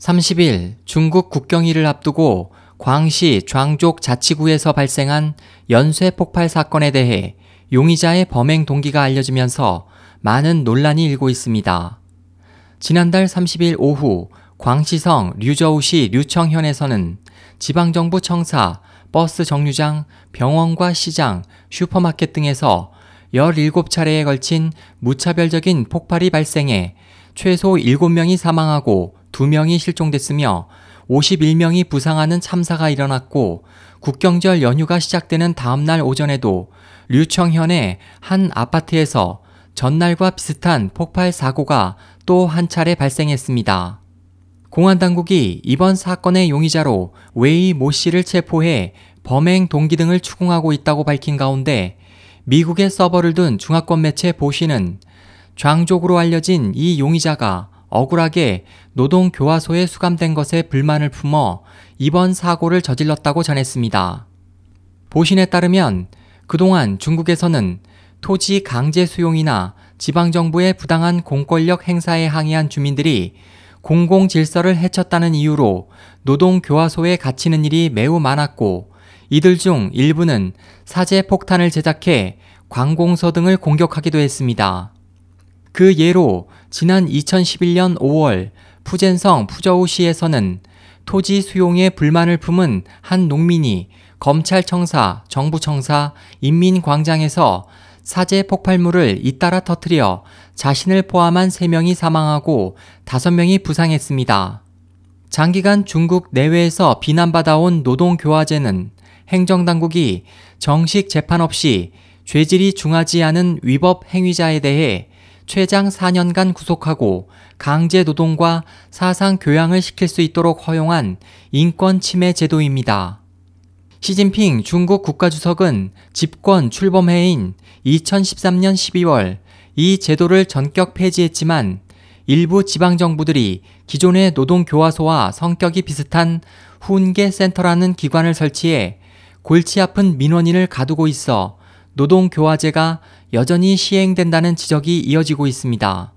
30일 중국 국경일을 앞두고 광시 장족 자치구에서 발생한 연쇄 폭발 사건에 대해 용의자의 범행 동기가 알려지면서 많은 논란이 일고 있습니다. 지난달 30일 오후 광시성 류저우시 류청현에서는 지방정부 청사, 버스 정류장, 병원과 시장, 슈퍼마켓 등에서 17차례에 걸친 무차별적인 폭발이 발생해 최소 7명이 사망하고 2명이 실종됐으며 51명이 부상하는 참사가 일어났고 국경절 연휴가 시작되는 다음날 오전에도 류청현의 한 아파트에서 전날과 비슷한 폭발 사고가 또 한 차례 발생했습니다. 공안 당국이 이번 사건의 용의자로 웨이 모 씨를 체포해 범행 동기 등을 추궁하고 있다고 밝힌 가운데 미국의 서버를 둔 중화권 매체 보시는 장족으로 알려진 이 용의자가 억울하게 노동교화소에 수감된 것에 불만을 품어 이번 사고를 저질렀다고 전했습니다. 보신에 따르면 그동안 중국에서는 토지 강제 수용이나 지방정부의 부당한 공권력 행사에 항의한 주민들이 공공 질서를 해쳤다는 이유로 노동교화소에 갇히는 일이 매우 많았고 이들 중 일부는 사제 폭탄을 제작해 관공서 등을 공격하기도 했습니다. 그 예로 지난 2011년 5월 푸젠성 푸저우시에서는 토지 수용에 불만을 품은 한 농민이 검찰청사, 정부청사, 인민광장에서 사제 폭발물을 잇따라 터뜨려 자신을 포함한 3명이 사망하고 5명이 부상했습니다. 장기간 중국 내외에서 비난받아온 노동교화제는 행정당국이 정식 재판 없이 죄질이 중하지 않은 위법 행위자에 대해 최장 4년간 구속하고 강제 노동과 사상 교양을 시킬 수 있도록 허용한 인권 침해 제도입니다. 시진핑 중국 국가주석은 집권 출범해인 2013년 12월 이 제도를 전격 폐지했지만 일부 지방정부들이 기존의 노동교화소와 성격이 비슷한 훈계 센터라는 기관을 설치해 골치 아픈 민원인을 가두고 있어 노동교화제가 여전히 시행된다는 지적이 이어지고 있습니다.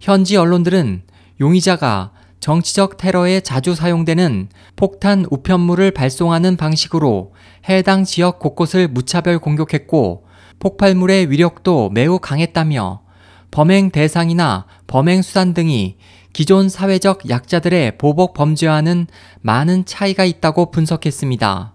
현지 언론들은 용의자가 정치적 테러에 자주 사용되는 폭탄 우편물을 발송하는 방식으로 해당 지역 곳곳을 무차별 공격했고 폭발물의 위력도 매우 강했다며 범행 대상이나 범행 수단 등이 기존 사회적 약자들의 보복 범죄와는 많은 차이가 있다고 분석했습니다.